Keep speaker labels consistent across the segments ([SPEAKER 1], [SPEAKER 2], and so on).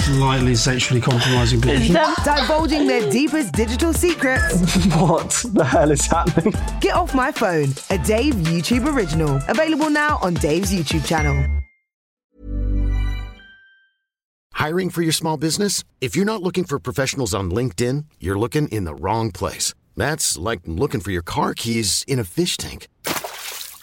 [SPEAKER 1] Slightly sexually compromising people.
[SPEAKER 2] Divulging their deepest digital secrets.
[SPEAKER 3] What the hell is happening?
[SPEAKER 2] Get Off My Phone, a Dave YouTube original. Available now on Dave's YouTube channel.
[SPEAKER 4] Hiring for your small business? If you're not looking for professionals on LinkedIn, you're looking in the wrong place. That's like looking for your car keys in a fish tank.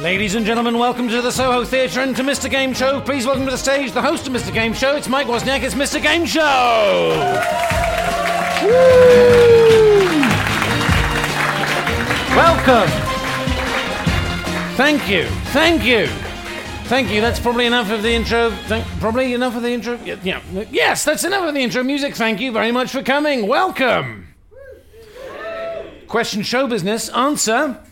[SPEAKER 5] Ladies and gentlemen, welcome to the Soho Theatre and to Mr. Game Show. Please welcome to the stage the host of Mr. Game Show. It's Mike Wozniak. It's Mr. Game Show. Welcome. Thank you. Thank you. Thank you. That's probably enough of the intro. Thank, probably enough of the intro. Yeah, yeah. Yes, that's enough of the intro music. Thank you very much for coming. Welcome. Question show business. Answer.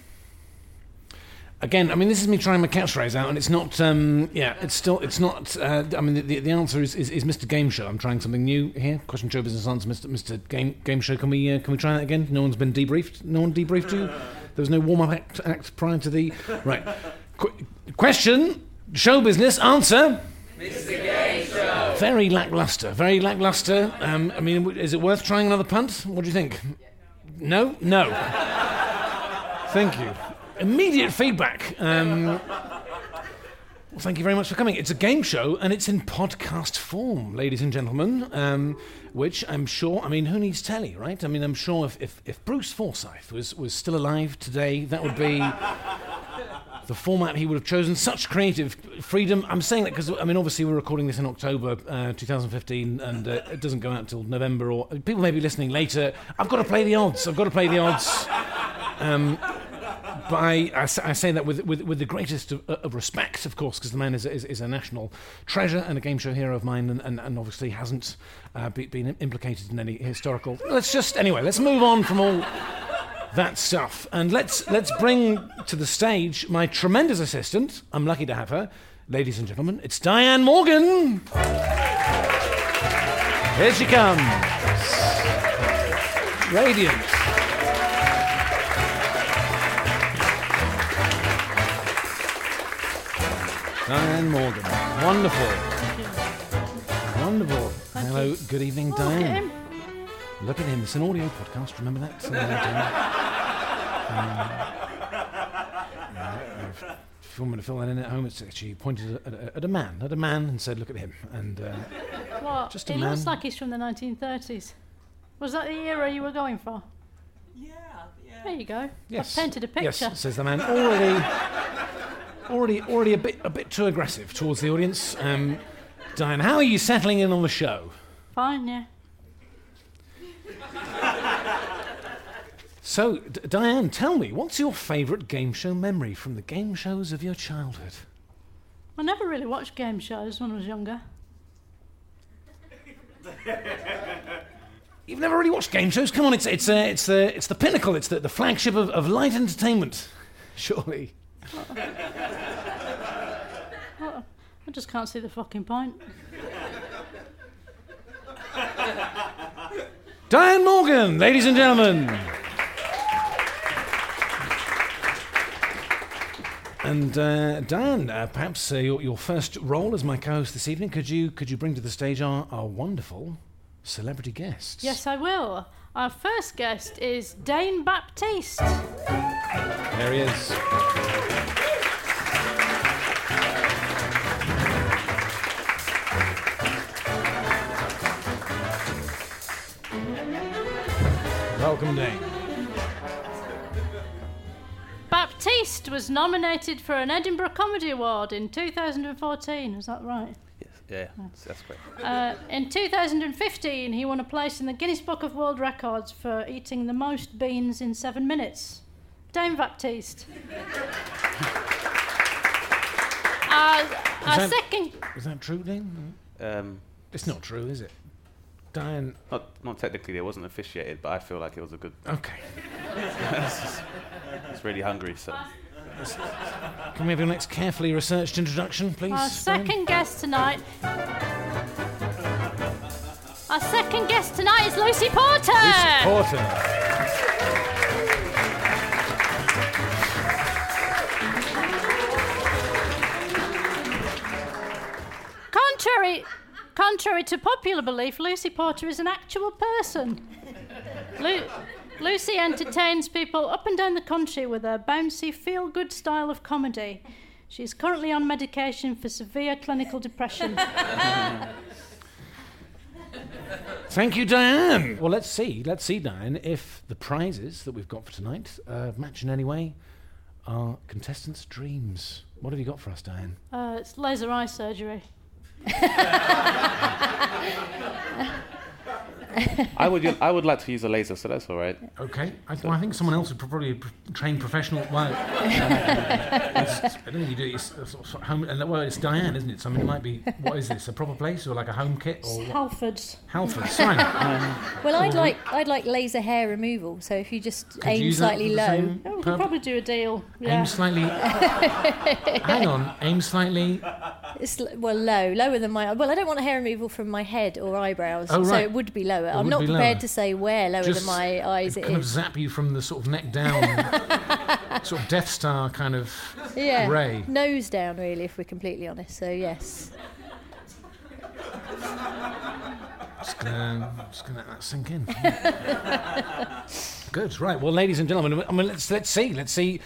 [SPEAKER 5] Again, I mean, this is me trying my catchphrase out, and it's not. Um, yeah, it's still. It's not. Uh, I mean, the, the, answer is, is, is Mr. Game Show. I'm trying something new here. Question show business answer, Mr. Mr. Game Game Show. Can we uh, can we try that again? No one's been debriefed. No one debriefed you. There was no warm up act, act prior to the right. Qu- question show business answer. Mr. Game Show. Very lackluster. Very lackluster. Um, I mean, is it worth trying another punt? What do you think? No. No. Thank you. Immediate feedback. Um, well, thank you very much for coming. It's a game show and it's in podcast form, ladies and gentlemen. Um, which I'm sure, I mean, who needs telly, right? I mean, I'm sure if, if, if Bruce Forsyth was, was still alive today, that would be the format he would have chosen. Such creative freedom. I'm saying that because, I mean, obviously we're recording this in October uh, 2015 and uh, it doesn't go out until November or people may be listening later. I've got to play the odds. I've got to play the odds. Um, but I say that with, with, with the greatest of, of respect, of course, because the man is, is, is a national treasure and a game show hero of mine, and, and, and obviously hasn't uh, be, been implicated in any historical. Let's just anyway. Let's move on from all that stuff, and let's let's bring to the stage my tremendous assistant. I'm lucky to have her, ladies and gentlemen. It's Diane Morgan. Here she comes, radiant. Diane Morgan. Wonderful. Wonderful. Hello, good evening, Diane. Look at him. It's an audio podcast. Remember that? Something like that. Um, yeah, if you want me to fill that in at home, it's she pointed at, at, at a man, at a man, and said, "Look at him." And uh,
[SPEAKER 6] What?
[SPEAKER 5] Just a
[SPEAKER 6] it looks like he's from the 1930s. Was that the era you were going for? Yeah, yeah. There you go.
[SPEAKER 5] yes,
[SPEAKER 6] I've painted a picture.
[SPEAKER 5] Yes, says the man. Already, already, already a bit, a bit too aggressive towards the audience. Um, Diane, how are you settling in on the show?
[SPEAKER 6] Fine, yeah.
[SPEAKER 5] So, D- Diane, tell me, what's your favourite game show memory from the game shows of your childhood?
[SPEAKER 6] I never really watched game shows when I was younger.
[SPEAKER 5] You've never really watched game shows? Come on, it's it's uh, it's the it's the pinnacle. It's the, the flagship of, of light entertainment. Surely.
[SPEAKER 6] I just can't see the fucking point.
[SPEAKER 5] Diane Morgan, ladies and gentlemen. And uh, Dan, uh, perhaps uh, your, your first role as my co-host this evening, could you could you bring to the stage our, our wonderful celebrity guests?
[SPEAKER 6] Yes, I will. Our first guest is Dane Baptiste.
[SPEAKER 5] There he is. Welcome, Dane.
[SPEAKER 6] Baptiste was nominated for an Edinburgh Comedy Award in 2014. Is that right?
[SPEAKER 7] Yes, yeah, that's great.
[SPEAKER 6] Uh, in 2015, he won a place in the Guinness Book of World Records for eating the most beans in seven minutes. Dane Baptiste. our our
[SPEAKER 5] that-
[SPEAKER 6] second.
[SPEAKER 5] Is that true, Dane?
[SPEAKER 7] Um,
[SPEAKER 5] It's not true, is it? Diane.
[SPEAKER 7] not, not technically, it wasn't officiated, but I feel like it was a good.
[SPEAKER 5] Okay.
[SPEAKER 7] It's really hungry, so.
[SPEAKER 5] Can we have your next carefully researched introduction, please?
[SPEAKER 6] Our
[SPEAKER 5] Diane?
[SPEAKER 6] second guest tonight. Our second guest tonight is Lucy Porter.
[SPEAKER 5] Lucy Porter.
[SPEAKER 6] Contrary, contrary to popular belief, Lucy Porter is an actual person. Lu- Lucy entertains people up and down the country with her bouncy, feel good style of comedy. She is currently on medication for severe clinical depression.
[SPEAKER 5] Thank you, Diane. Well, let's see. Let's see, Diane, if the prizes that we've got for tonight uh, match in any way our contestants' dreams. What have you got for us, Diane?
[SPEAKER 6] Uh, it's laser eye surgery.
[SPEAKER 7] I would, I would like to use a laser, so that's all right.
[SPEAKER 5] Okay. I, well, I think someone else would probably be a trained professional. Well, it's- I don't think you do it. It's, it's uh, sort home, and, well, it's Diane, isn't it? So I mean, it might be. What is this? A proper place or like a home kit or what?
[SPEAKER 6] Halfords.
[SPEAKER 5] Halford's? Fine.
[SPEAKER 8] Well, I'd like I'd like laser hair removal. So if you just
[SPEAKER 5] Could
[SPEAKER 8] aim
[SPEAKER 5] use that
[SPEAKER 8] slightly low,
[SPEAKER 5] same
[SPEAKER 6] Oh, we could probably do a deal. Yeah.
[SPEAKER 5] Aim slightly. Hang on. Aim slightly.
[SPEAKER 8] It's well low, lower than my. Well, I don't want hair removal from my head or eyebrows,
[SPEAKER 5] Oh,
[SPEAKER 8] so it would be lower.
[SPEAKER 5] It
[SPEAKER 8] I'm not prepared
[SPEAKER 5] lower.
[SPEAKER 8] to say where lower
[SPEAKER 5] Just
[SPEAKER 8] than my eyes it
[SPEAKER 5] kind of zap you from the sort of neck down, sort of Death Star kind of
[SPEAKER 8] Yeah,
[SPEAKER 5] ray.
[SPEAKER 8] nose down, really, if we're completely honest. So yes,
[SPEAKER 5] Just gonna, just gonna let that sink in. Good, right. Well, ladies and gentlemen, I mean, let's let's see, let's see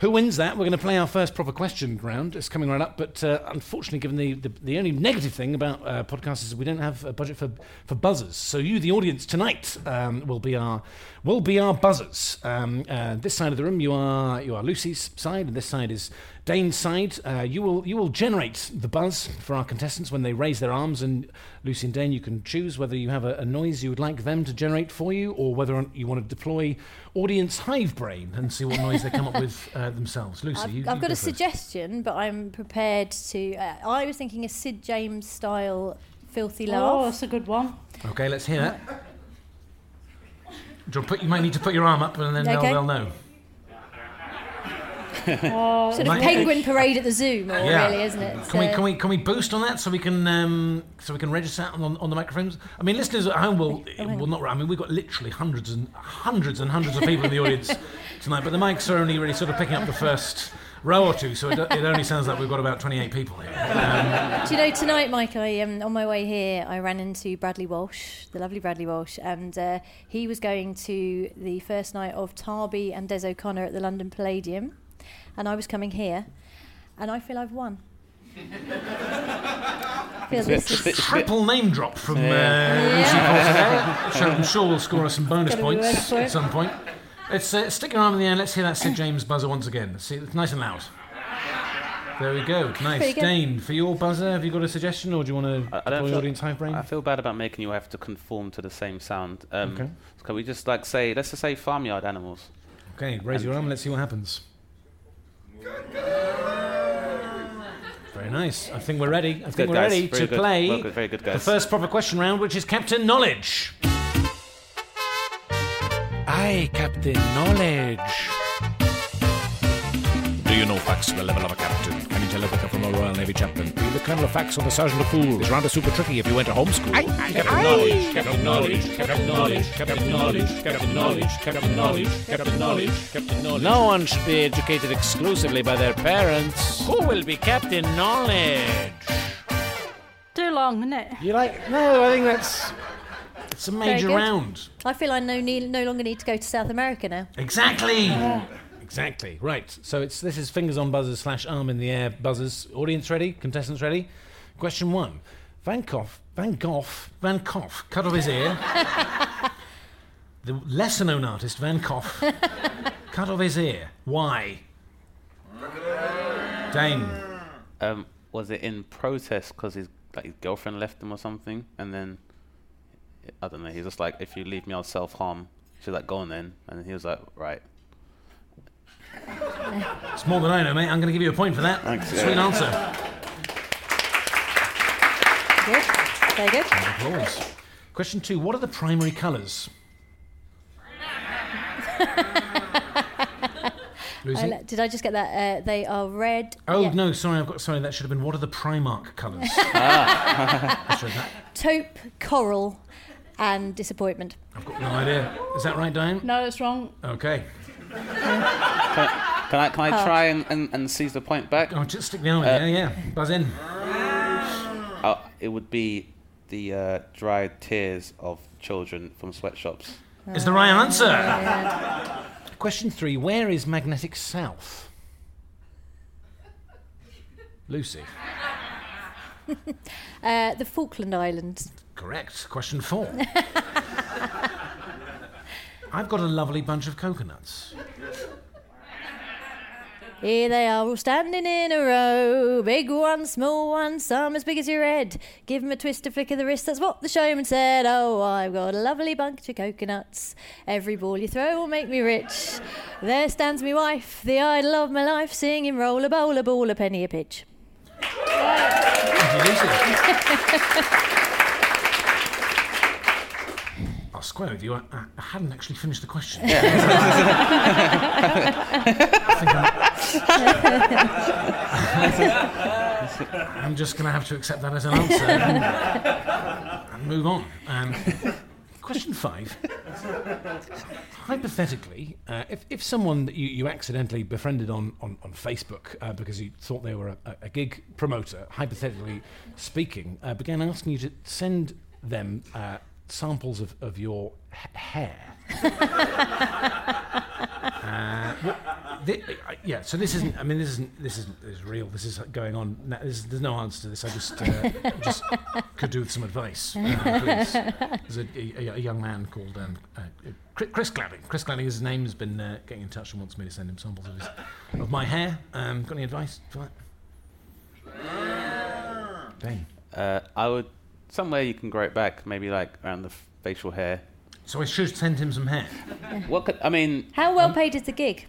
[SPEAKER 5] who wins that. We're going to play our first proper question round. It's coming right up, but uh, unfortunately, given the, the the only negative thing about uh, podcasts is we don't have a budget for for buzzers. So you, the audience tonight, um, will be our will be our buzzers. Um, uh, this side of the room, you are you are Lucy's side, and this side is Dane's side. Uh, you will you will generate the buzz for our contestants when they raise their arms, and Lucy and Dane, you can choose whether you have a, a noise you would like them to generate for you, or whether you want to deploy audience hive brain and see what noise they come up with uh, themselves. Lucy,
[SPEAKER 8] I've,
[SPEAKER 5] you,
[SPEAKER 8] I've
[SPEAKER 5] you
[SPEAKER 8] got
[SPEAKER 5] go
[SPEAKER 8] a
[SPEAKER 5] first.
[SPEAKER 8] suggestion, but I'm prepared to. Uh, I was thinking a Sid James style filthy laugh.
[SPEAKER 6] Oh, that's a good one.
[SPEAKER 5] Okay, let's hear that. Do you, put, you might need to put your arm up, and then
[SPEAKER 8] Okay.
[SPEAKER 5] they'll, they'll know.
[SPEAKER 8] sort of
[SPEAKER 5] Might-
[SPEAKER 8] penguin parade at the zoo, more
[SPEAKER 5] Yeah.
[SPEAKER 8] really, isn't it?
[SPEAKER 5] Can we can we can we boost on that so we can um, so we can register that on, on the microphones? I mean, listeners at home will will not. I mean, we've got literally hundreds and hundreds and hundreds of people in the audience tonight, but the mics are only really sort of picking up the first row or two, so it, it only sounds like we've got about 28 people here. Um,
[SPEAKER 8] Do you know tonight, Mike? I um, on my way here, I ran into Bradley Walsh, the lovely Bradley Walsh, and uh, he was going to the first night of Tarby and Des O'Connor at the London Palladium, and I was coming here, and I feel I've won. feel this is
[SPEAKER 5] triple name drop from uh,
[SPEAKER 8] Yeah.
[SPEAKER 5] Lucy Porter I'm sure we'll score us some bonus
[SPEAKER 8] Gotta be ready
[SPEAKER 5] points at some point. Let's uh, stick your arm in the air. Let's hear that Sid James buzzer once again. Let's see, it's nice and loud. There we go. Nice.
[SPEAKER 8] Pretty good.
[SPEAKER 5] Dane, for your buzzer, have you got a suggestion, or do you want to
[SPEAKER 7] I, I
[SPEAKER 5] deploy
[SPEAKER 7] don't feel,
[SPEAKER 5] audience hive brain?
[SPEAKER 7] I feel bad about making you have to conform to the same sound. Um,
[SPEAKER 5] Okay.
[SPEAKER 7] Can we just like say, let's just say farmyard animals?
[SPEAKER 5] Okay, raise your arm. And let's see what happens. Very nice. I think we're ready. I think
[SPEAKER 7] Good,
[SPEAKER 5] we're
[SPEAKER 7] guys.
[SPEAKER 5] ready
[SPEAKER 7] Very
[SPEAKER 5] to
[SPEAKER 7] good.
[SPEAKER 5] play
[SPEAKER 7] Well, good. Very good,
[SPEAKER 5] the
[SPEAKER 7] guys.
[SPEAKER 5] first proper question round, which is Captain Knowledge. Aye, Captain Knowledge.
[SPEAKER 9] Do you know facts to the level of a captain? Can you
[SPEAKER 5] Televica from a Royal Navy chaplain. Be the Colonel of Facts on the Sergeant of Fools. This round is super tricky if you went to homeschool. Kept in knowledge, kept in knowledge, kept in knowledge, kept in knowledge, kept in knowledge, kept in knowledge, kept in knowledge, kept in knowledge. No one should be educated exclusively by their parents. Who will be kept in knowledge?
[SPEAKER 6] Too long, isn't it?
[SPEAKER 5] You like? No, I think that's. It's a major
[SPEAKER 8] good.
[SPEAKER 5] round.
[SPEAKER 8] I feel I no, need, no longer need to go to South America now.
[SPEAKER 5] Exactly. Exactly. Right. So it's this is fingers on buzzers slash arm in the air buzzers. Audience ready? Contestants ready? Question one. Van Gogh, Van Gogh, Van Gogh cut off his ear. the lesser known artist, Van Gogh, cut off his ear. Why? Dane.
[SPEAKER 7] Um, was it in protest because his like his girlfriend left him or something? And then I don't know. He's just like, if you leave me, I'll self harm. She's like, go on then. And he was like, right.
[SPEAKER 5] It's more than I know, mate. I'm going to give you a point for that.
[SPEAKER 7] Thanks,
[SPEAKER 5] Sweet
[SPEAKER 7] yeah.
[SPEAKER 5] answer.
[SPEAKER 8] Good. Very good.
[SPEAKER 5] Applause. Question two. What are the primary colours? Lucy?
[SPEAKER 8] I did I just get that? Uh, they are red.
[SPEAKER 5] Oh
[SPEAKER 8] yeah,
[SPEAKER 5] no, sorry, I've got sorry. That should have been. What are the Primark colours? I that.
[SPEAKER 8] Taupe, coral, and disappointment.
[SPEAKER 5] I've got no idea. Is that right, Diane?
[SPEAKER 6] No, it's wrong.
[SPEAKER 5] Okay.
[SPEAKER 7] Can I, can I try and, and, and seize the point back?
[SPEAKER 5] Oh, just stick the arm in.
[SPEAKER 7] Uh,
[SPEAKER 5] yeah, yeah. Buzz in.
[SPEAKER 7] Uh, it would be the uh, dried tears of children from sweatshops.
[SPEAKER 5] Is the right answer. Question three. Where is magnetic south? Lucy.
[SPEAKER 8] Uh, the Falkland Islands.
[SPEAKER 5] Correct. Question four. I've got a lovely bunch of coconuts.
[SPEAKER 8] Here they are all standing in a row. Big one, small one, some as big as your head. Give 'em a twist, a flick of the wrist, that's what the showman said. Oh, I've got a lovely bunch of coconuts. Every ball you throw will make me rich. There stands me wife, the idol of my life, singing roll a bowl, a ball, a penny, a pitch.
[SPEAKER 5] Thank you, Lucy. I'll square with you. I, I, I hadn't actually finished the question. I think I'm, I'm just going to have to accept that as an answer and, and move on. Um, question five. Hypothetically, uh, if, if someone that you, you accidentally befriended on, on, on Facebook uh, because you thought they were a, a- a gig promoter, hypothetically speaking, uh, began asking you to send them uh, samples of, of your h- hair. Uh, what- thi- uh, yeah, so this isn't. I mean, this isn't. This isn't. This is real. This is going on. No, this, there's no answer to this. I just uh, just could do with some advice. Uh, please. There's a, a, a young man called um, uh, Chris Gladding. Chris Gladding. His name has been uh, getting in touch and wants me to send him samples of his of my hair. Um, got any advice for that? Dane.
[SPEAKER 7] Uh, I would somewhere you can grow it back, maybe like around the f- facial hair.
[SPEAKER 5] So I should send him some hair.
[SPEAKER 7] What could, I mean?
[SPEAKER 8] How well um, paid is the gig?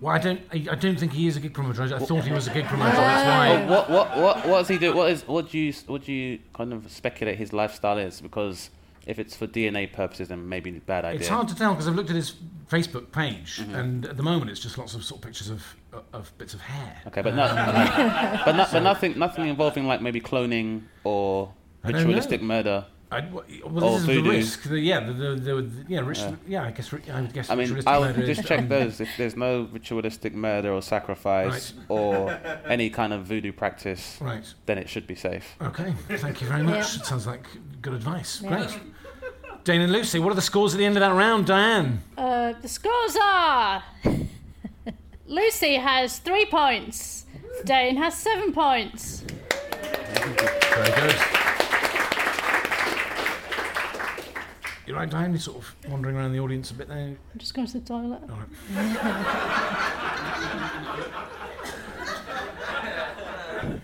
[SPEAKER 5] Well, I don't. I, I don't think he is a gig promoter. I, I thought he was a gig promoter. That's why.
[SPEAKER 7] Oh, what what what what does he do? What is what do you what do you kind of speculate his lifestyle is? Because if it's for DNA purposes, then maybe a bad idea.
[SPEAKER 5] It's hard to tell because I've looked at his Facebook page,
[SPEAKER 7] Mm-hmm.
[SPEAKER 5] and at the moment it's just lots of sort of pictures of uh, of bits of hair.
[SPEAKER 7] Okay, but no, okay. Um, but, not, but nothing nothing involving like maybe cloning or
[SPEAKER 5] I don't
[SPEAKER 7] ritualistic murder.
[SPEAKER 5] I, well,
[SPEAKER 7] Or
[SPEAKER 5] this is the
[SPEAKER 7] voodoo.
[SPEAKER 5] risk. The, yeah, the, the, the, yeah, rich, yeah. I guess I would guess.
[SPEAKER 7] I mean, I would
[SPEAKER 5] murder is-
[SPEAKER 7] just check those. If there's no ritualistic murder or sacrifice or any kind of voodoo practice,
[SPEAKER 5] Right.
[SPEAKER 7] then it should be safe.
[SPEAKER 5] Okay, thank you very much.
[SPEAKER 8] Yeah.
[SPEAKER 5] It sounds like good advice.
[SPEAKER 8] Yeah.
[SPEAKER 5] Great. Dane and Lucy, what are the scores at the end of that round, Diane?
[SPEAKER 6] Uh, the scores are Lucy has three points, Dane has seven points.
[SPEAKER 5] Very good. You're right, Diane. You're sort of wandering around the audience a bit there.
[SPEAKER 6] I'm just going to the toilet.
[SPEAKER 5] All right.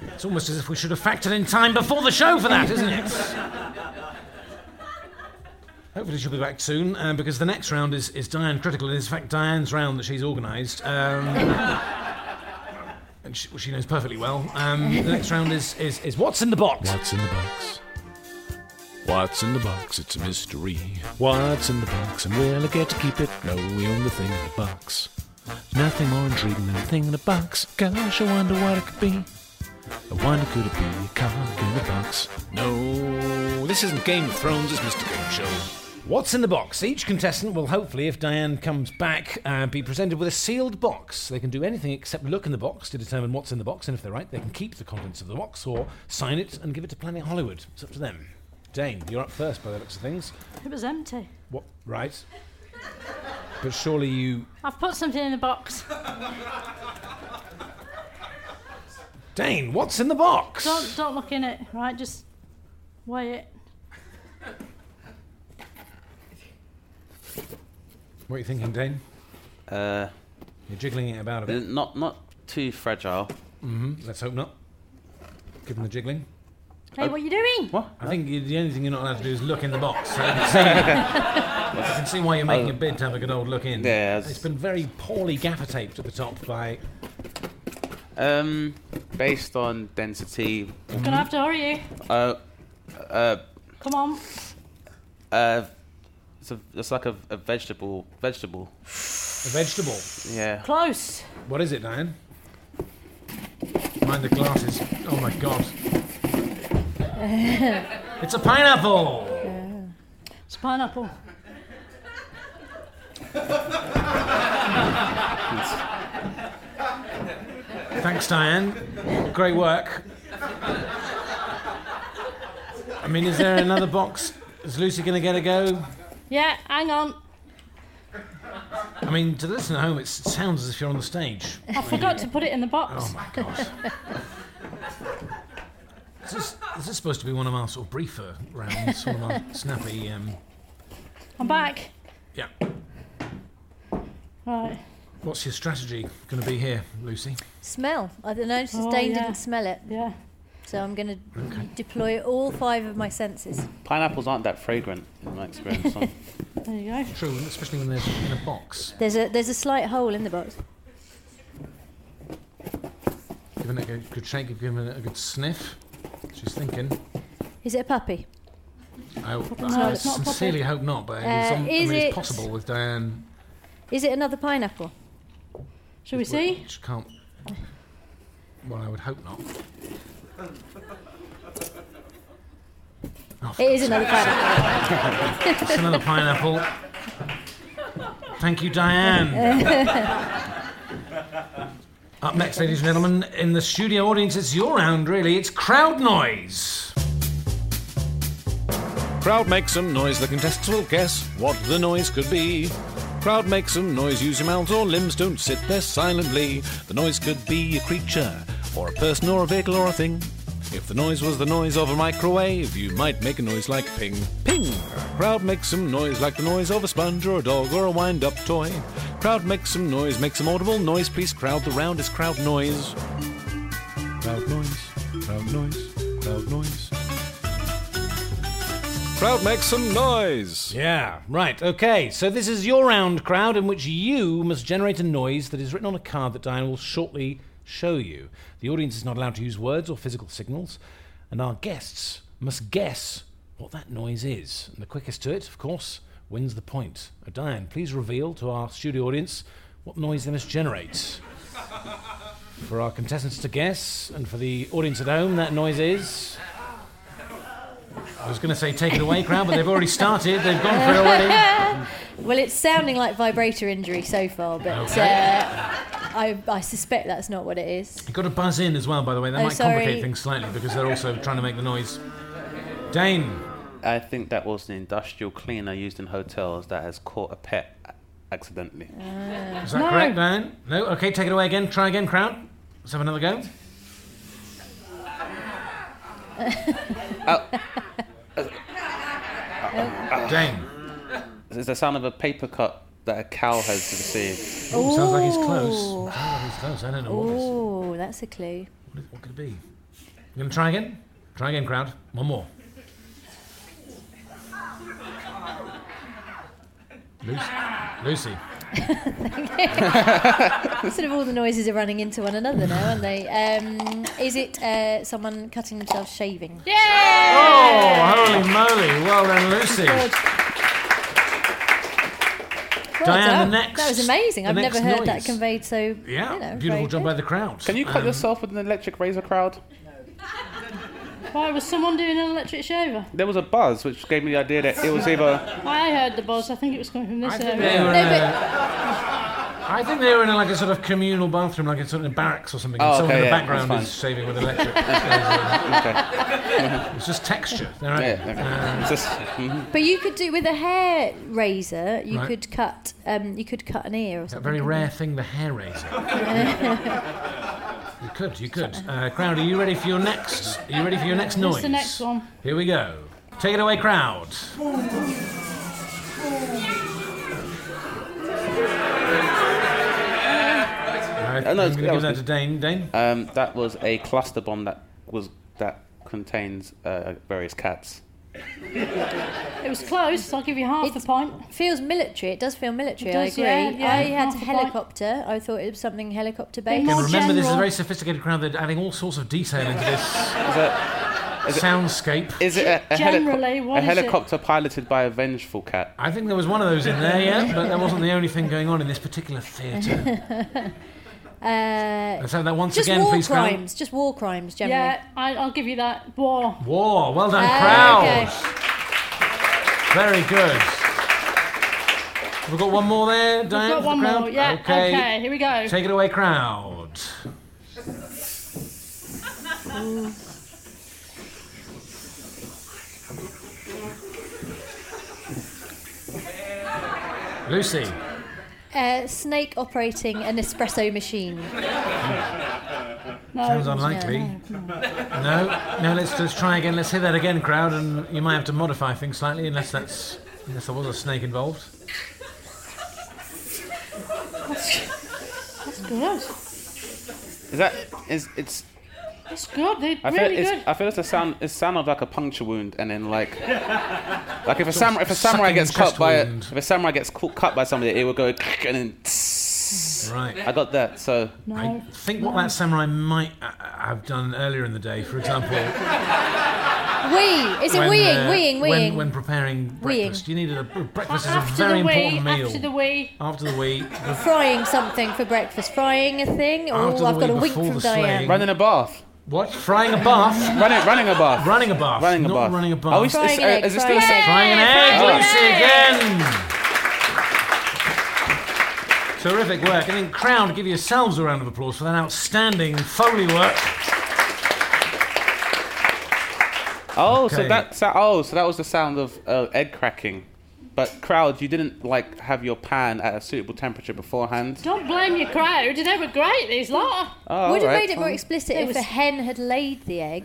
[SPEAKER 5] It's almost as if we should have factored in time before the show for that, isn't it? Hopefully she'll be back soon, um, because the next round is, is Diane Critical. It's in fact Diane's round that she's organised. Um, and she, she knows perfectly well. Um, the next round is, is, is What's in the Box?
[SPEAKER 9] What's in the box? What's in the box? It's a mystery. What's in the box? And will I get to keep it? No, we own the thing in the box. Nothing more intriguing than the thing in the box. Gosh, I wonder what it could be. I wonder could it be a cock in the box? No, this isn't Game of Thrones, it's Mr. Game Show.
[SPEAKER 5] What's in the box? Each contestant will hopefully, if Diane comes back, uh, be presented with a sealed box. They can do anything except look in the box to determine what's in the box, and if they're right, they can keep the contents of the box or sign it and give it to Planet Hollywood. It's up to them. Dane, you're up first by the looks of things.
[SPEAKER 6] It was empty.
[SPEAKER 5] What? Right. But surely you.
[SPEAKER 6] I've put something in the box.
[SPEAKER 5] Dane, what's in the box?
[SPEAKER 6] Don't don't look in it, right? Just weigh it.
[SPEAKER 5] What are you thinking, Dane?
[SPEAKER 7] Uh,
[SPEAKER 5] You're jiggling it about a bit.
[SPEAKER 7] not not too fragile.
[SPEAKER 5] hmm Let's hope not. Given the jiggling.
[SPEAKER 6] Hey, what are you doing?
[SPEAKER 7] What?
[SPEAKER 5] I think you, the only thing you're not allowed to do is look in the box. So I can see, I can see why you're making a bid to have a good old look in.
[SPEAKER 7] Yeah, it's-
[SPEAKER 5] It's been very poorly gaffer taped at the top by.
[SPEAKER 7] Um, based on density.
[SPEAKER 6] I'm gonna have to hurry you.
[SPEAKER 7] Uh, uh,
[SPEAKER 6] Come on.
[SPEAKER 7] uh, it's a, it's like a, a vegetable. Vegetable.
[SPEAKER 5] A vegetable.
[SPEAKER 7] Yeah.
[SPEAKER 6] Close.
[SPEAKER 5] What is it, Diane? Mind the glasses. Oh my god. It's a pineapple!
[SPEAKER 6] It's a pineapple.
[SPEAKER 5] Thanks, Diane. Great work. I mean, is there another box? Is Lucy going to get a go?
[SPEAKER 6] Yeah, hang on.
[SPEAKER 5] I mean, to the listener at home, it sounds as if you're on the stage.
[SPEAKER 6] I forgot to put it in the box.
[SPEAKER 5] Oh my god. Is this, is supposed to be one of our sort of briefer rounds? One of our snappy. Um,
[SPEAKER 6] I'm back.
[SPEAKER 5] yeah.
[SPEAKER 6] Right.
[SPEAKER 5] What's your strategy going to be here, Lucy?
[SPEAKER 8] Smell. I don't know.
[SPEAKER 6] Oh,
[SPEAKER 8] Dane
[SPEAKER 6] yeah.
[SPEAKER 8] didn't smell it.
[SPEAKER 6] Yeah.
[SPEAKER 8] So I'm going to deploy all five of my senses.
[SPEAKER 7] Pineapples aren't that fragrant in my experience. so-
[SPEAKER 6] There you go.
[SPEAKER 5] True, especially when they're in a box.
[SPEAKER 8] There's a there's a slight hole in the box.
[SPEAKER 5] Giving it a good shake, giving it a good sniff. She's thinking.
[SPEAKER 8] Is it a puppy?
[SPEAKER 5] I,
[SPEAKER 6] No,
[SPEAKER 5] I
[SPEAKER 6] it's not a
[SPEAKER 5] sincerely hope not, but it's,
[SPEAKER 8] Uh,
[SPEAKER 5] on, I
[SPEAKER 8] is
[SPEAKER 5] mean,
[SPEAKER 8] it-
[SPEAKER 5] it's possible with Diane.
[SPEAKER 8] Is it another pineapple?
[SPEAKER 6] Shall we see?
[SPEAKER 5] She can't. Well, I would hope not. Oh,
[SPEAKER 8] It is another pineapple.
[SPEAKER 5] It's another pineapple. Thank you, Diane. Up next, ladies and gentlemen, in the studio audience, it's your round, really. It's crowd noise.
[SPEAKER 9] Crowd makes some noise, the contestants will guess what the noise could be. Crowd makes some noise, use your mouths or limbs, don't sit there silently. The noise could be a creature, or a person, or a vehicle, or a thing. If the noise was the noise of a microwave, you might make a noise like ping, ping. Crowd makes some noise like the noise of a sponge, or a dog, or a wind up toy. Crowd makes some noise, make some audible noise, please crowd the round is crowd noise. Crowd noise, crowd noise, crowd noise. Crowd makes some noise.
[SPEAKER 5] Yeah, right, okay. So this is your round, crowd, in which you must generate a noise that is written on a card that Diane will shortly show you. The audience is not allowed to use words or physical signals, and our guests must guess what that noise is. And the quickest to it, of course, wins the point. Uh, Diane, please reveal to our studio audience what noise they must generate. For our contestants to guess, and for the audience at home, that noise is. I was going to say take it away, crowd, but they've already started. They've gone for it already.
[SPEAKER 8] Well, it's sounding like vibrator injury so far, but
[SPEAKER 5] Okay.
[SPEAKER 8] uh, I, I suspect that's not what it is.
[SPEAKER 5] You've got to buzz in as well, by the way. That
[SPEAKER 8] Oh,
[SPEAKER 5] might
[SPEAKER 8] sorry.
[SPEAKER 5] complicate things slightly because they're also trying to make the noise. Dane,
[SPEAKER 7] I think that was an industrial cleaner used in hotels that has caught a pet a- accidentally. Ah.
[SPEAKER 5] is that correct, Dane? No? Okay, take it away again. Try again, crowd. Let's have another go. Dane.
[SPEAKER 7] It's the sound of a paper cut that a cow has received.
[SPEAKER 5] Oh, sounds like he's close. Sounds like he's close. I don't know what this
[SPEAKER 8] Oh, that's a clue.
[SPEAKER 5] what, is, what could it be. You going to try again? Try again, crowd. One more. Lucy. Lucy.
[SPEAKER 8] sort of all the noises are running into one another now, aren't they? Um, is it uh, someone cutting themselves shaving?
[SPEAKER 5] Oh, holy moly. Well done, Lucy.
[SPEAKER 8] Good.
[SPEAKER 5] Diane, the
[SPEAKER 8] that,
[SPEAKER 5] next.
[SPEAKER 8] that was amazing. I've never
[SPEAKER 5] next
[SPEAKER 8] heard that conveyed so.
[SPEAKER 5] Yeah,
[SPEAKER 8] you know,
[SPEAKER 5] beautiful
[SPEAKER 8] very
[SPEAKER 5] job
[SPEAKER 8] good.
[SPEAKER 5] by the crowd.
[SPEAKER 7] Can you cut
[SPEAKER 5] Um,
[SPEAKER 7] yourself with an electric razor crowd?
[SPEAKER 6] Why was someone doing an electric shaver?
[SPEAKER 7] There was a buzz which gave me the idea that it was either.
[SPEAKER 6] I heard the buzz. I think it was coming from this
[SPEAKER 5] I think
[SPEAKER 6] area.
[SPEAKER 5] they were,
[SPEAKER 8] No,
[SPEAKER 5] uh, I think they were in like a sort of communal bathroom, like in sort of barracks or something. and
[SPEAKER 7] Oh,
[SPEAKER 5] someone
[SPEAKER 7] okay,
[SPEAKER 5] in the
[SPEAKER 7] yeah,
[SPEAKER 5] background is shaving with electric.
[SPEAKER 7] Okay.
[SPEAKER 5] it's just texture. All right.
[SPEAKER 7] Yeah. Okay. It's just, mhm.
[SPEAKER 8] But you could do with a hair razor. You
[SPEAKER 5] Right.
[SPEAKER 8] could cut. Um, you could cut an ear or
[SPEAKER 5] That
[SPEAKER 8] something.
[SPEAKER 5] very rare
[SPEAKER 8] you?
[SPEAKER 5] thing, the hair razor. You could, you could. Uh, crowd, are you ready for your next? Are you ready for your next noise?
[SPEAKER 6] What's the next one?
[SPEAKER 5] Here we go. Take it away, crowd. Right,
[SPEAKER 7] Oh, no,
[SPEAKER 5] I'm
[SPEAKER 7] it's-
[SPEAKER 5] going to
[SPEAKER 7] that
[SPEAKER 5] give
[SPEAKER 7] was
[SPEAKER 5] that to
[SPEAKER 7] good.
[SPEAKER 5] Dane. Dane.
[SPEAKER 7] Um, that was a cluster bomb that was that contains uh, various cats.
[SPEAKER 6] It was close. I'll give you half
[SPEAKER 8] It's-
[SPEAKER 6] a point.
[SPEAKER 8] Feels military. It does feel military.
[SPEAKER 6] It does,
[SPEAKER 8] I agree.
[SPEAKER 6] yeah, yeah,
[SPEAKER 8] I had
[SPEAKER 6] half a
[SPEAKER 8] helicopter. I thought it was something helicopter based.
[SPEAKER 6] more
[SPEAKER 5] Again, remember, this is a very sophisticated crowd. They're adding all sorts of detail into this
[SPEAKER 7] Is it, is
[SPEAKER 5] soundscape.
[SPEAKER 7] is it a, a,
[SPEAKER 6] Generally,
[SPEAKER 7] helico-
[SPEAKER 6] what
[SPEAKER 7] a
[SPEAKER 6] is it?
[SPEAKER 7] helicopter piloted by a vengeful cat?
[SPEAKER 5] I think there was one of those in there, yeah, but that wasn't the only thing going on in this particular theatre.
[SPEAKER 8] Uh,
[SPEAKER 5] Let's have that once
[SPEAKER 8] just
[SPEAKER 5] again,
[SPEAKER 8] war
[SPEAKER 5] please, crowd.
[SPEAKER 8] crimes. Just war crimes generally.
[SPEAKER 6] Yeah, I, I'll give you that. War.
[SPEAKER 5] War. Well done, crowd.
[SPEAKER 8] okay.
[SPEAKER 5] Very good. We've got one more there, Diane?
[SPEAKER 6] I've got one more. Yeah.
[SPEAKER 5] Okay.
[SPEAKER 6] Okay. Here we go.
[SPEAKER 5] Take it away, crowd. Lucy.
[SPEAKER 8] Uh, snake operating an espresso machine.
[SPEAKER 6] No,
[SPEAKER 5] Sounds unlikely. No, no. Let's let's try again. Let's hear that again, crowd, and you might have to modify things slightly, unless that's unless there was a snake involved.
[SPEAKER 6] That's good.
[SPEAKER 7] Is that is it's?
[SPEAKER 6] That's good. They're
[SPEAKER 7] I feel
[SPEAKER 6] really
[SPEAKER 7] it's,
[SPEAKER 6] good.
[SPEAKER 7] I feel it's a sound. It sound of like a puncture wound, and then like, like if a samurai if a samurai gets
[SPEAKER 5] chest
[SPEAKER 7] cut by a, if a samurai gets cu- cut by somebody, it will go and then.
[SPEAKER 5] Right.
[SPEAKER 7] I got that. So
[SPEAKER 6] no.
[SPEAKER 5] I think what that samurai might uh, have done earlier in the day, for example,
[SPEAKER 8] Wee. Is it
[SPEAKER 5] when,
[SPEAKER 8] weeing?
[SPEAKER 5] uh,
[SPEAKER 8] weeing? Weeing?
[SPEAKER 5] when preparing breakfast. You needed a breakfast is a very
[SPEAKER 6] the wee,
[SPEAKER 5] important meal.
[SPEAKER 6] after the wee.
[SPEAKER 5] After the wee, The
[SPEAKER 8] Frying something for breakfast. Frying a thing. Oh,
[SPEAKER 5] After the
[SPEAKER 8] I've got a
[SPEAKER 5] wee,
[SPEAKER 8] wink from. Diane.
[SPEAKER 7] running a bath,
[SPEAKER 5] what? Frying a bath.
[SPEAKER 7] running running a bath,
[SPEAKER 5] running a bath.
[SPEAKER 7] running a
[SPEAKER 5] not
[SPEAKER 7] bath.
[SPEAKER 5] running a bath.
[SPEAKER 7] Oh, is,
[SPEAKER 8] Frying
[SPEAKER 7] is,
[SPEAKER 8] an
[SPEAKER 7] uh,
[SPEAKER 8] egg,
[SPEAKER 7] is it
[SPEAKER 8] frying
[SPEAKER 7] still
[SPEAKER 8] an egg.
[SPEAKER 5] Frying an egg,
[SPEAKER 8] frying
[SPEAKER 5] Lucy
[SPEAKER 8] an
[SPEAKER 5] again. Terrific work. And then, crowd, give yourselves a round of applause for that outstanding Foley work.
[SPEAKER 7] Oh, so
[SPEAKER 5] Okay.
[SPEAKER 7] that so, oh, so that was the sound of uh, egg cracking. But crowd, you didn't like have your pan at a suitable temperature beforehand.
[SPEAKER 6] Don't blame your crowd. They were great. These lot.
[SPEAKER 7] Oh,
[SPEAKER 8] Would have
[SPEAKER 7] alright,
[SPEAKER 8] made it more
[SPEAKER 7] fine.
[SPEAKER 8] explicit
[SPEAKER 6] It
[SPEAKER 8] if
[SPEAKER 6] was-
[SPEAKER 8] a hen had laid the egg.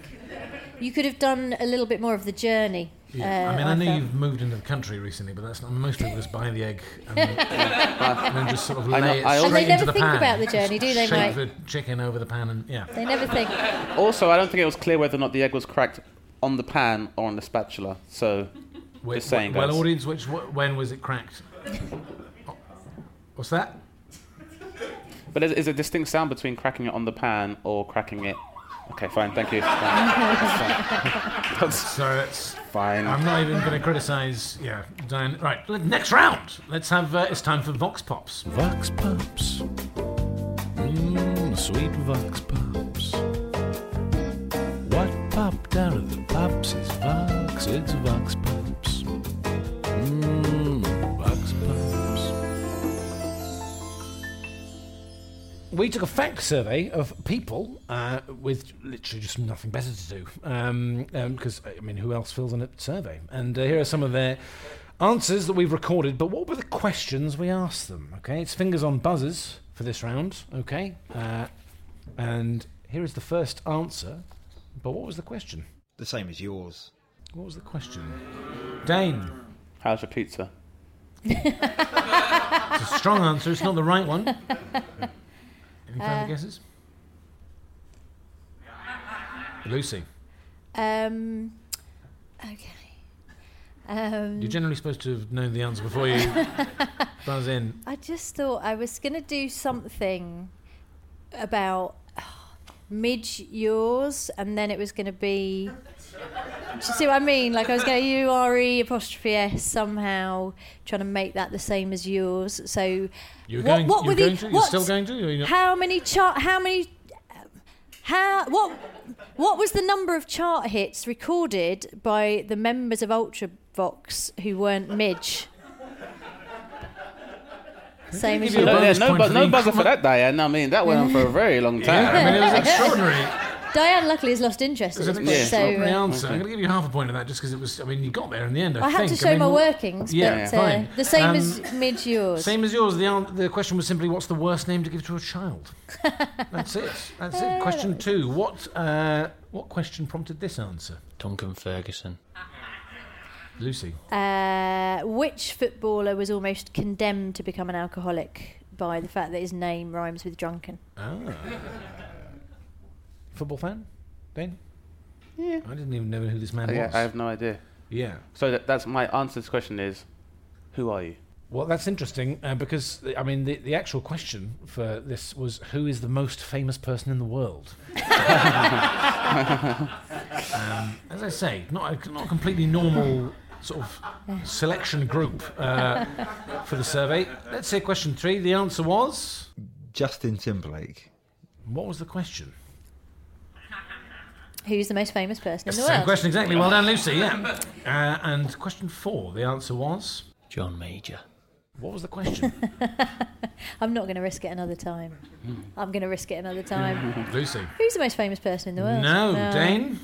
[SPEAKER 8] You could have done a little bit more of the journey.
[SPEAKER 5] Yeah.
[SPEAKER 8] uh,
[SPEAKER 5] I mean, I know
[SPEAKER 8] felt.
[SPEAKER 5] you've moved into the country recently, but that's not. Most people just buy the egg and, and then just sort of
[SPEAKER 7] I know-
[SPEAKER 5] lay it
[SPEAKER 7] I
[SPEAKER 5] straight
[SPEAKER 7] also-
[SPEAKER 8] And they never
[SPEAKER 5] the
[SPEAKER 8] think
[SPEAKER 5] pan.
[SPEAKER 8] about the journey, do they,
[SPEAKER 5] Shake
[SPEAKER 8] mate?
[SPEAKER 5] the chicken over the pan and yeah.
[SPEAKER 8] They never think.
[SPEAKER 7] Also, I don't think it was clear whether or not the egg was cracked on the pan or on the spatula. So
[SPEAKER 5] Wait,
[SPEAKER 7] Just saying,
[SPEAKER 5] well,
[SPEAKER 7] guys.
[SPEAKER 5] audience, which wh- when was it cracked? What's that?
[SPEAKER 7] But is, is a distinct sound between cracking it on the pan or cracking it? Okay, fine, thank you. Fine. That's
[SPEAKER 5] So it's.
[SPEAKER 7] fine.
[SPEAKER 5] I'm not even going to criticise. Yeah, Diane. Right, next round. Let's have. Uh, it's time for Vox Pops.
[SPEAKER 9] Vox Pops. Mmm, sweet Vox Pops. What popped out of the pops is Vox, it's Vox Pops.
[SPEAKER 5] We took a fact survey of people uh, with literally just nothing better to do. Because, um, um 'cause, I mean, who else fills in a survey? And uh, here are some of their answers that we've recorded. But what were the questions we asked them? Okay, it's fingers on buzzers for this round. Okay, uh, and here is the first answer. But what was the question?
[SPEAKER 10] The same as yours.
[SPEAKER 5] What was the question? Dane.
[SPEAKER 7] How's your pizza?
[SPEAKER 5] It's a strong answer. It's not the right one. Any further
[SPEAKER 8] Uh,
[SPEAKER 5] guesses? Lucy.
[SPEAKER 8] Um, okay. Um,
[SPEAKER 5] You're generally supposed to have known the answer before you buzz in.
[SPEAKER 8] I just thought I was going to do something about midge yours, and then it was going to be you see what I mean? Like I was going U R E apostrophe S somehow, trying to make that the same as yours. So
[SPEAKER 5] You're
[SPEAKER 8] what,
[SPEAKER 5] going.
[SPEAKER 8] what
[SPEAKER 5] you're
[SPEAKER 8] were
[SPEAKER 5] going
[SPEAKER 8] the,
[SPEAKER 5] to. You're
[SPEAKER 8] what-
[SPEAKER 5] still going to. You're?
[SPEAKER 8] How many chart? How many? How what? What was the number of chart hits recorded by the members of Ultravox who weren't Midge? Same as
[SPEAKER 5] give you
[SPEAKER 7] No,
[SPEAKER 5] a
[SPEAKER 7] yeah,
[SPEAKER 8] yours.
[SPEAKER 5] bonus
[SPEAKER 7] no,
[SPEAKER 5] for
[SPEAKER 7] no
[SPEAKER 5] the
[SPEAKER 7] buzzer for
[SPEAKER 5] increment.
[SPEAKER 7] that, Diane. I mean, that went on for a very long time.
[SPEAKER 5] Yeah, I mean, it was extraordinary.
[SPEAKER 8] Diane luckily has lost interest at this point,
[SPEAKER 7] Yeah.
[SPEAKER 8] so
[SPEAKER 5] extraordinary
[SPEAKER 8] uh,
[SPEAKER 5] answer. I'm going to give you half a point of that just because it was. I mean, you got there in the end. I,
[SPEAKER 8] I had
[SPEAKER 5] think.
[SPEAKER 8] to show
[SPEAKER 5] mean,
[SPEAKER 8] my workings.
[SPEAKER 5] Yeah,
[SPEAKER 8] but, uh,
[SPEAKER 5] fine.
[SPEAKER 8] The same
[SPEAKER 5] Um,
[SPEAKER 8] as Midge yours.
[SPEAKER 5] Same as yours. The an- the question was simply, what's the worst name to give to a child? That's it. That's it. Question two. What uh, what question prompted this answer?
[SPEAKER 11] Duncan Ferguson.
[SPEAKER 5] Lucy.
[SPEAKER 8] Uh, which footballer was almost condemned to become an alcoholic by the fact that his name rhymes with drunken?
[SPEAKER 5] Ah. Football fan? Dane? Yeah. I didn't even know who this man
[SPEAKER 7] Oh, yeah,
[SPEAKER 5] was.
[SPEAKER 7] I have no idea.
[SPEAKER 5] Yeah.
[SPEAKER 7] So that, that's my answer to this question is, who are you?
[SPEAKER 5] Well, that's interesting uh, because I mean the, the actual question for this was who is the most famous person in the world. um, as I say, not a, not a completely normal sort of selection group uh, for the survey. Let's say question three. The answer was
[SPEAKER 10] Justin Timberlake.
[SPEAKER 5] what was the question?
[SPEAKER 8] Who's the most famous person in the world?
[SPEAKER 5] Same
[SPEAKER 8] world?
[SPEAKER 5] question exactly. Well done, Lucy. Yeah. Uh, and question four. The answer was
[SPEAKER 11] John Major.
[SPEAKER 5] what was the question?
[SPEAKER 8] I'm not going to risk it another time. I'm going to risk it another time.
[SPEAKER 5] Lucy.
[SPEAKER 8] Who's the most famous person in the world?
[SPEAKER 5] No, Dane.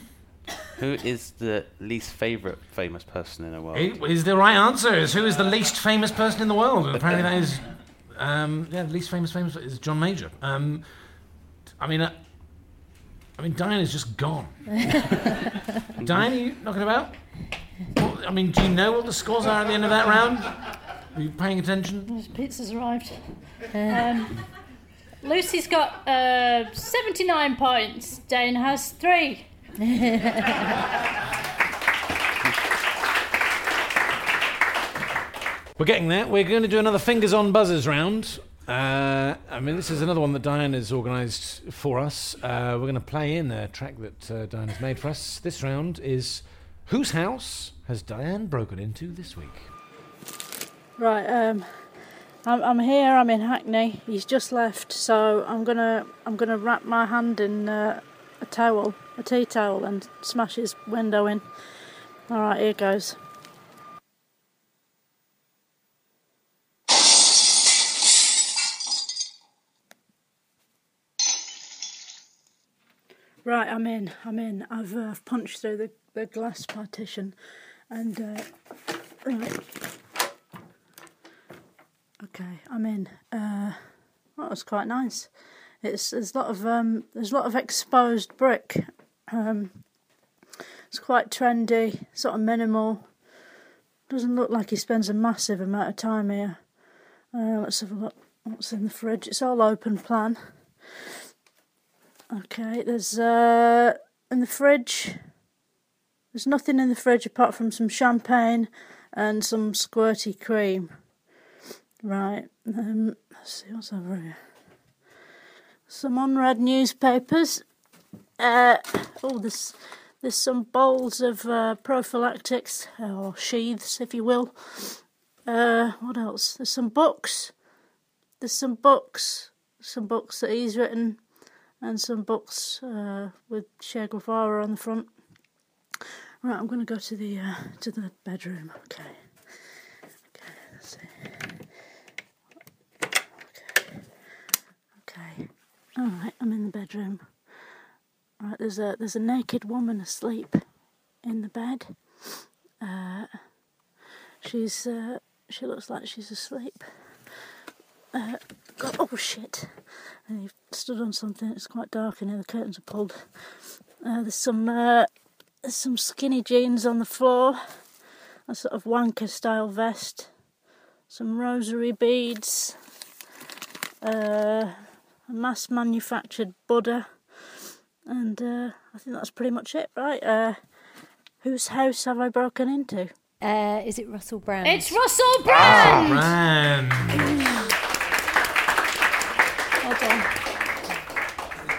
[SPEAKER 7] Who is the least favourite famous person in the world?
[SPEAKER 5] It is the right answer. Is who is the least famous person in the world? And apparently that is, um, yeah, the least famous famous is John Major. Um, I mean, uh, I mean, Diane is just gone. Diane, are you knocking about? What, I mean, do you know what the scores are at the end of that round? Are you paying attention?
[SPEAKER 12] Pizza's arrived. Um, Lucy's got uh, 79 points. Dane has three.
[SPEAKER 5] We're getting there. We're going to do another fingers on buzzers round. Uh, I mean, this is another one that Diane has organised for us. Uh, we're going to play in a track that uh, Diane has made for us. This round is Whose House Has Diane Broken Into This Week?
[SPEAKER 6] Right, um, I'm, I'm here. I'm in Hackney. He's just left, so I'm gonna I'm gonna wrap my hand in uh, a towel, a tea towel, and smash his window in. All right, here goes. Right, I'm in. I'm in. I've uh, punched through the, the glass partition, and uh, right. Okay, I'm in. Uh, that was quite nice. It's there's a lot of um, there's a lot of exposed brick. Um, it's quite trendy, sort of minimal. Doesn't look like he spends a massive amount of time here. Uh, let's have a look. What's in the fridge? It's all open plan. Okay, there's uh in the fridge. There's nothing in the fridge apart from some champagne and some squirty cream. Right. Um, let's see what's over here. Some unread newspapers. Uh, oh, there's there's some bowls of uh, prophylactics or sheaths, if you will. Uh, what else? There's some books. There's some books. Some books that he's written, and some books uh, with Che Guevara on the front. Right, I'm going to go to the uh, to the bedroom. Okay. Okay. Let's see. Okay. All right, I'm in the bedroom. All right, there's a there's a naked woman asleep in the bed. Uh, she's uh, she looks like she's asleep. God, oh shit! And he stood on something. It's quite dark in here. The curtains are pulled. Uh, there's some uh, there's some skinny jeans on the floor. A sort of wanker style vest. Some rosary beads. Uh, a mass manufactured Buddha. And uh, I think that's pretty much it, right? Uh, whose house have I broken into?
[SPEAKER 8] Uh, is it Russell Brand?
[SPEAKER 12] It's Russell Brand!
[SPEAKER 5] Brand.
[SPEAKER 12] Well done.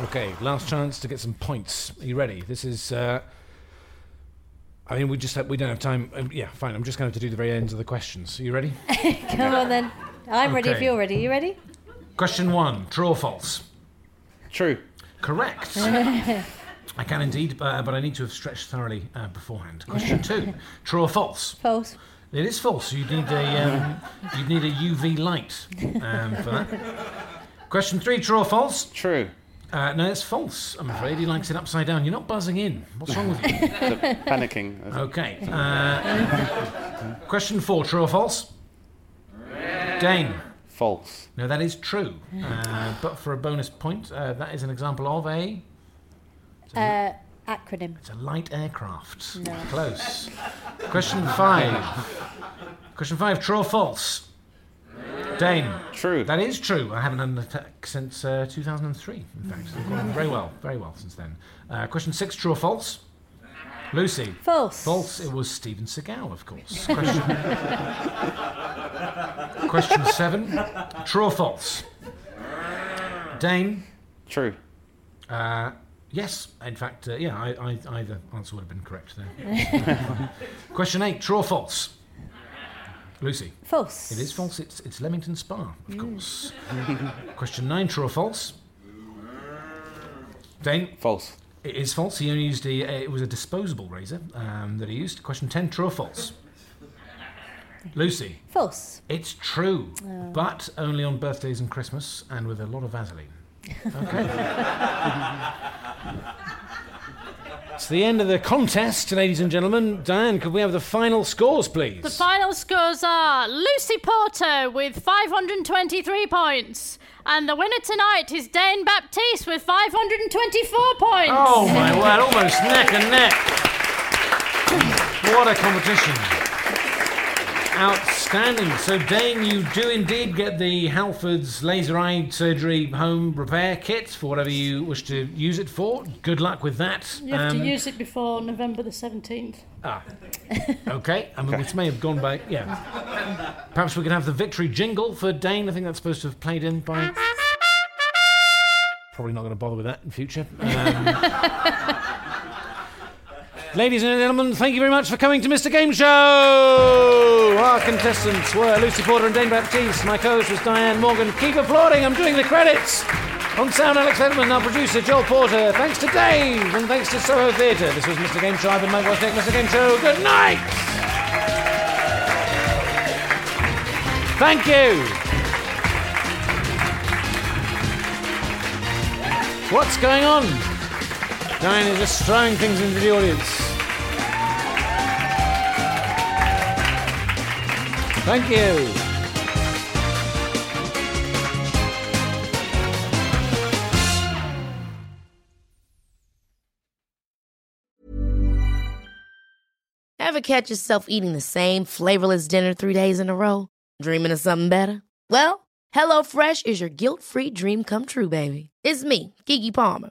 [SPEAKER 5] Okay, last chance to get some points. Are you ready? This is. Uh, I mean, we just have, we don't have time. Um, yeah, fine. I'm just going to have to do the very ends of the questions. Are you ready?
[SPEAKER 8] Come on then. I'm ready if
[SPEAKER 5] Okay.
[SPEAKER 8] you're ready. You ready?
[SPEAKER 5] Question one: True or false?
[SPEAKER 7] True.
[SPEAKER 5] Correct. I can indeed, uh, but I need to have stretched thoroughly uh, beforehand. Question two: True or false?
[SPEAKER 8] False.
[SPEAKER 5] It is false. You need a um, you need a UV light um, for that. Question three: True or false?
[SPEAKER 7] True.
[SPEAKER 5] Uh, no, it's false. I'm afraid he likes it upside down. You're not buzzing in. What's wrong with you?
[SPEAKER 7] Panicking.
[SPEAKER 5] Okay. Uh, question four: True or false? Dane.
[SPEAKER 7] False.
[SPEAKER 5] No, that is true. Uh, but for a bonus point, uh, that is an example of a
[SPEAKER 8] Uh, acronym.
[SPEAKER 5] it's a light aircraft.
[SPEAKER 8] No.
[SPEAKER 5] Close. Question five. Question five: True or false? Dane.
[SPEAKER 7] True.
[SPEAKER 5] That is true. I haven't had an attack since uh, 2003. In fact, very well, very well since then. Uh, question six: True or false? Lucy.
[SPEAKER 8] False.
[SPEAKER 5] False. It was Steven Seagal, of course. Question. question seven: True or false? Dane.
[SPEAKER 7] True.
[SPEAKER 5] Uh, yes, in fact, uh, yeah, I, I, either answer would have been correct there. Question eight: True or false? Lucy.
[SPEAKER 8] False.
[SPEAKER 5] It is false. It's it's Leamington Spa, of course. Question nine: True or false? Dane.
[SPEAKER 7] False.
[SPEAKER 5] It is false. He only used a. It was a disposable razor um, that he used. Question ten: True or false? Lucy.
[SPEAKER 8] False.
[SPEAKER 5] It's true,
[SPEAKER 8] Oh.
[SPEAKER 5] but only on birthdays and Christmas, and with a lot of Vaseline. Okay. it's the end of the contest, ladies and gentlemen. Diane, could we have the final scores, please?
[SPEAKER 6] The final scores are Lucy Porter with 523 points. And the winner tonight is Dane Baptiste with 524 points.
[SPEAKER 5] Oh my word, almost neck and neck. What a competition. Outstanding. So, Dane, you do indeed get the Halfords Laser Eye Surgery Home Repair Kit for whatever you wish to use it for. Good luck with that.
[SPEAKER 6] You have
[SPEAKER 5] Um,
[SPEAKER 6] to use it before November the 17th.
[SPEAKER 5] Ah. Okay. I mean, which may have gone by. Yeah. Perhaps we can have the victory jingle for Dane. I think that's supposed to have played in by. Probably not going to bother with that in future. Um, Ladies and gentlemen, thank you very much for coming to Mr. Game Show. Our contestants were Lucy Porter and Dane Baptiste. My co-host was Diane Morgan. Keep applauding. I'm doing the credits. On sound, Alex Edmond, our producer, Joel Porter. Thanks to Dave and thanks to Soho Theatre. This was Mr. Game Show. I've been Mike Wozniak, Mr. Game Show. Good night. Thank you. What's going on? Diane is just throwing things into the audience. Thank you.
[SPEAKER 13] Ever catch yourself eating the same flavorless dinner three days in a row? Dreaming of something better? Well, HelloFresh is your guilt-free dream come true, baby. It's me, Keke Palmer.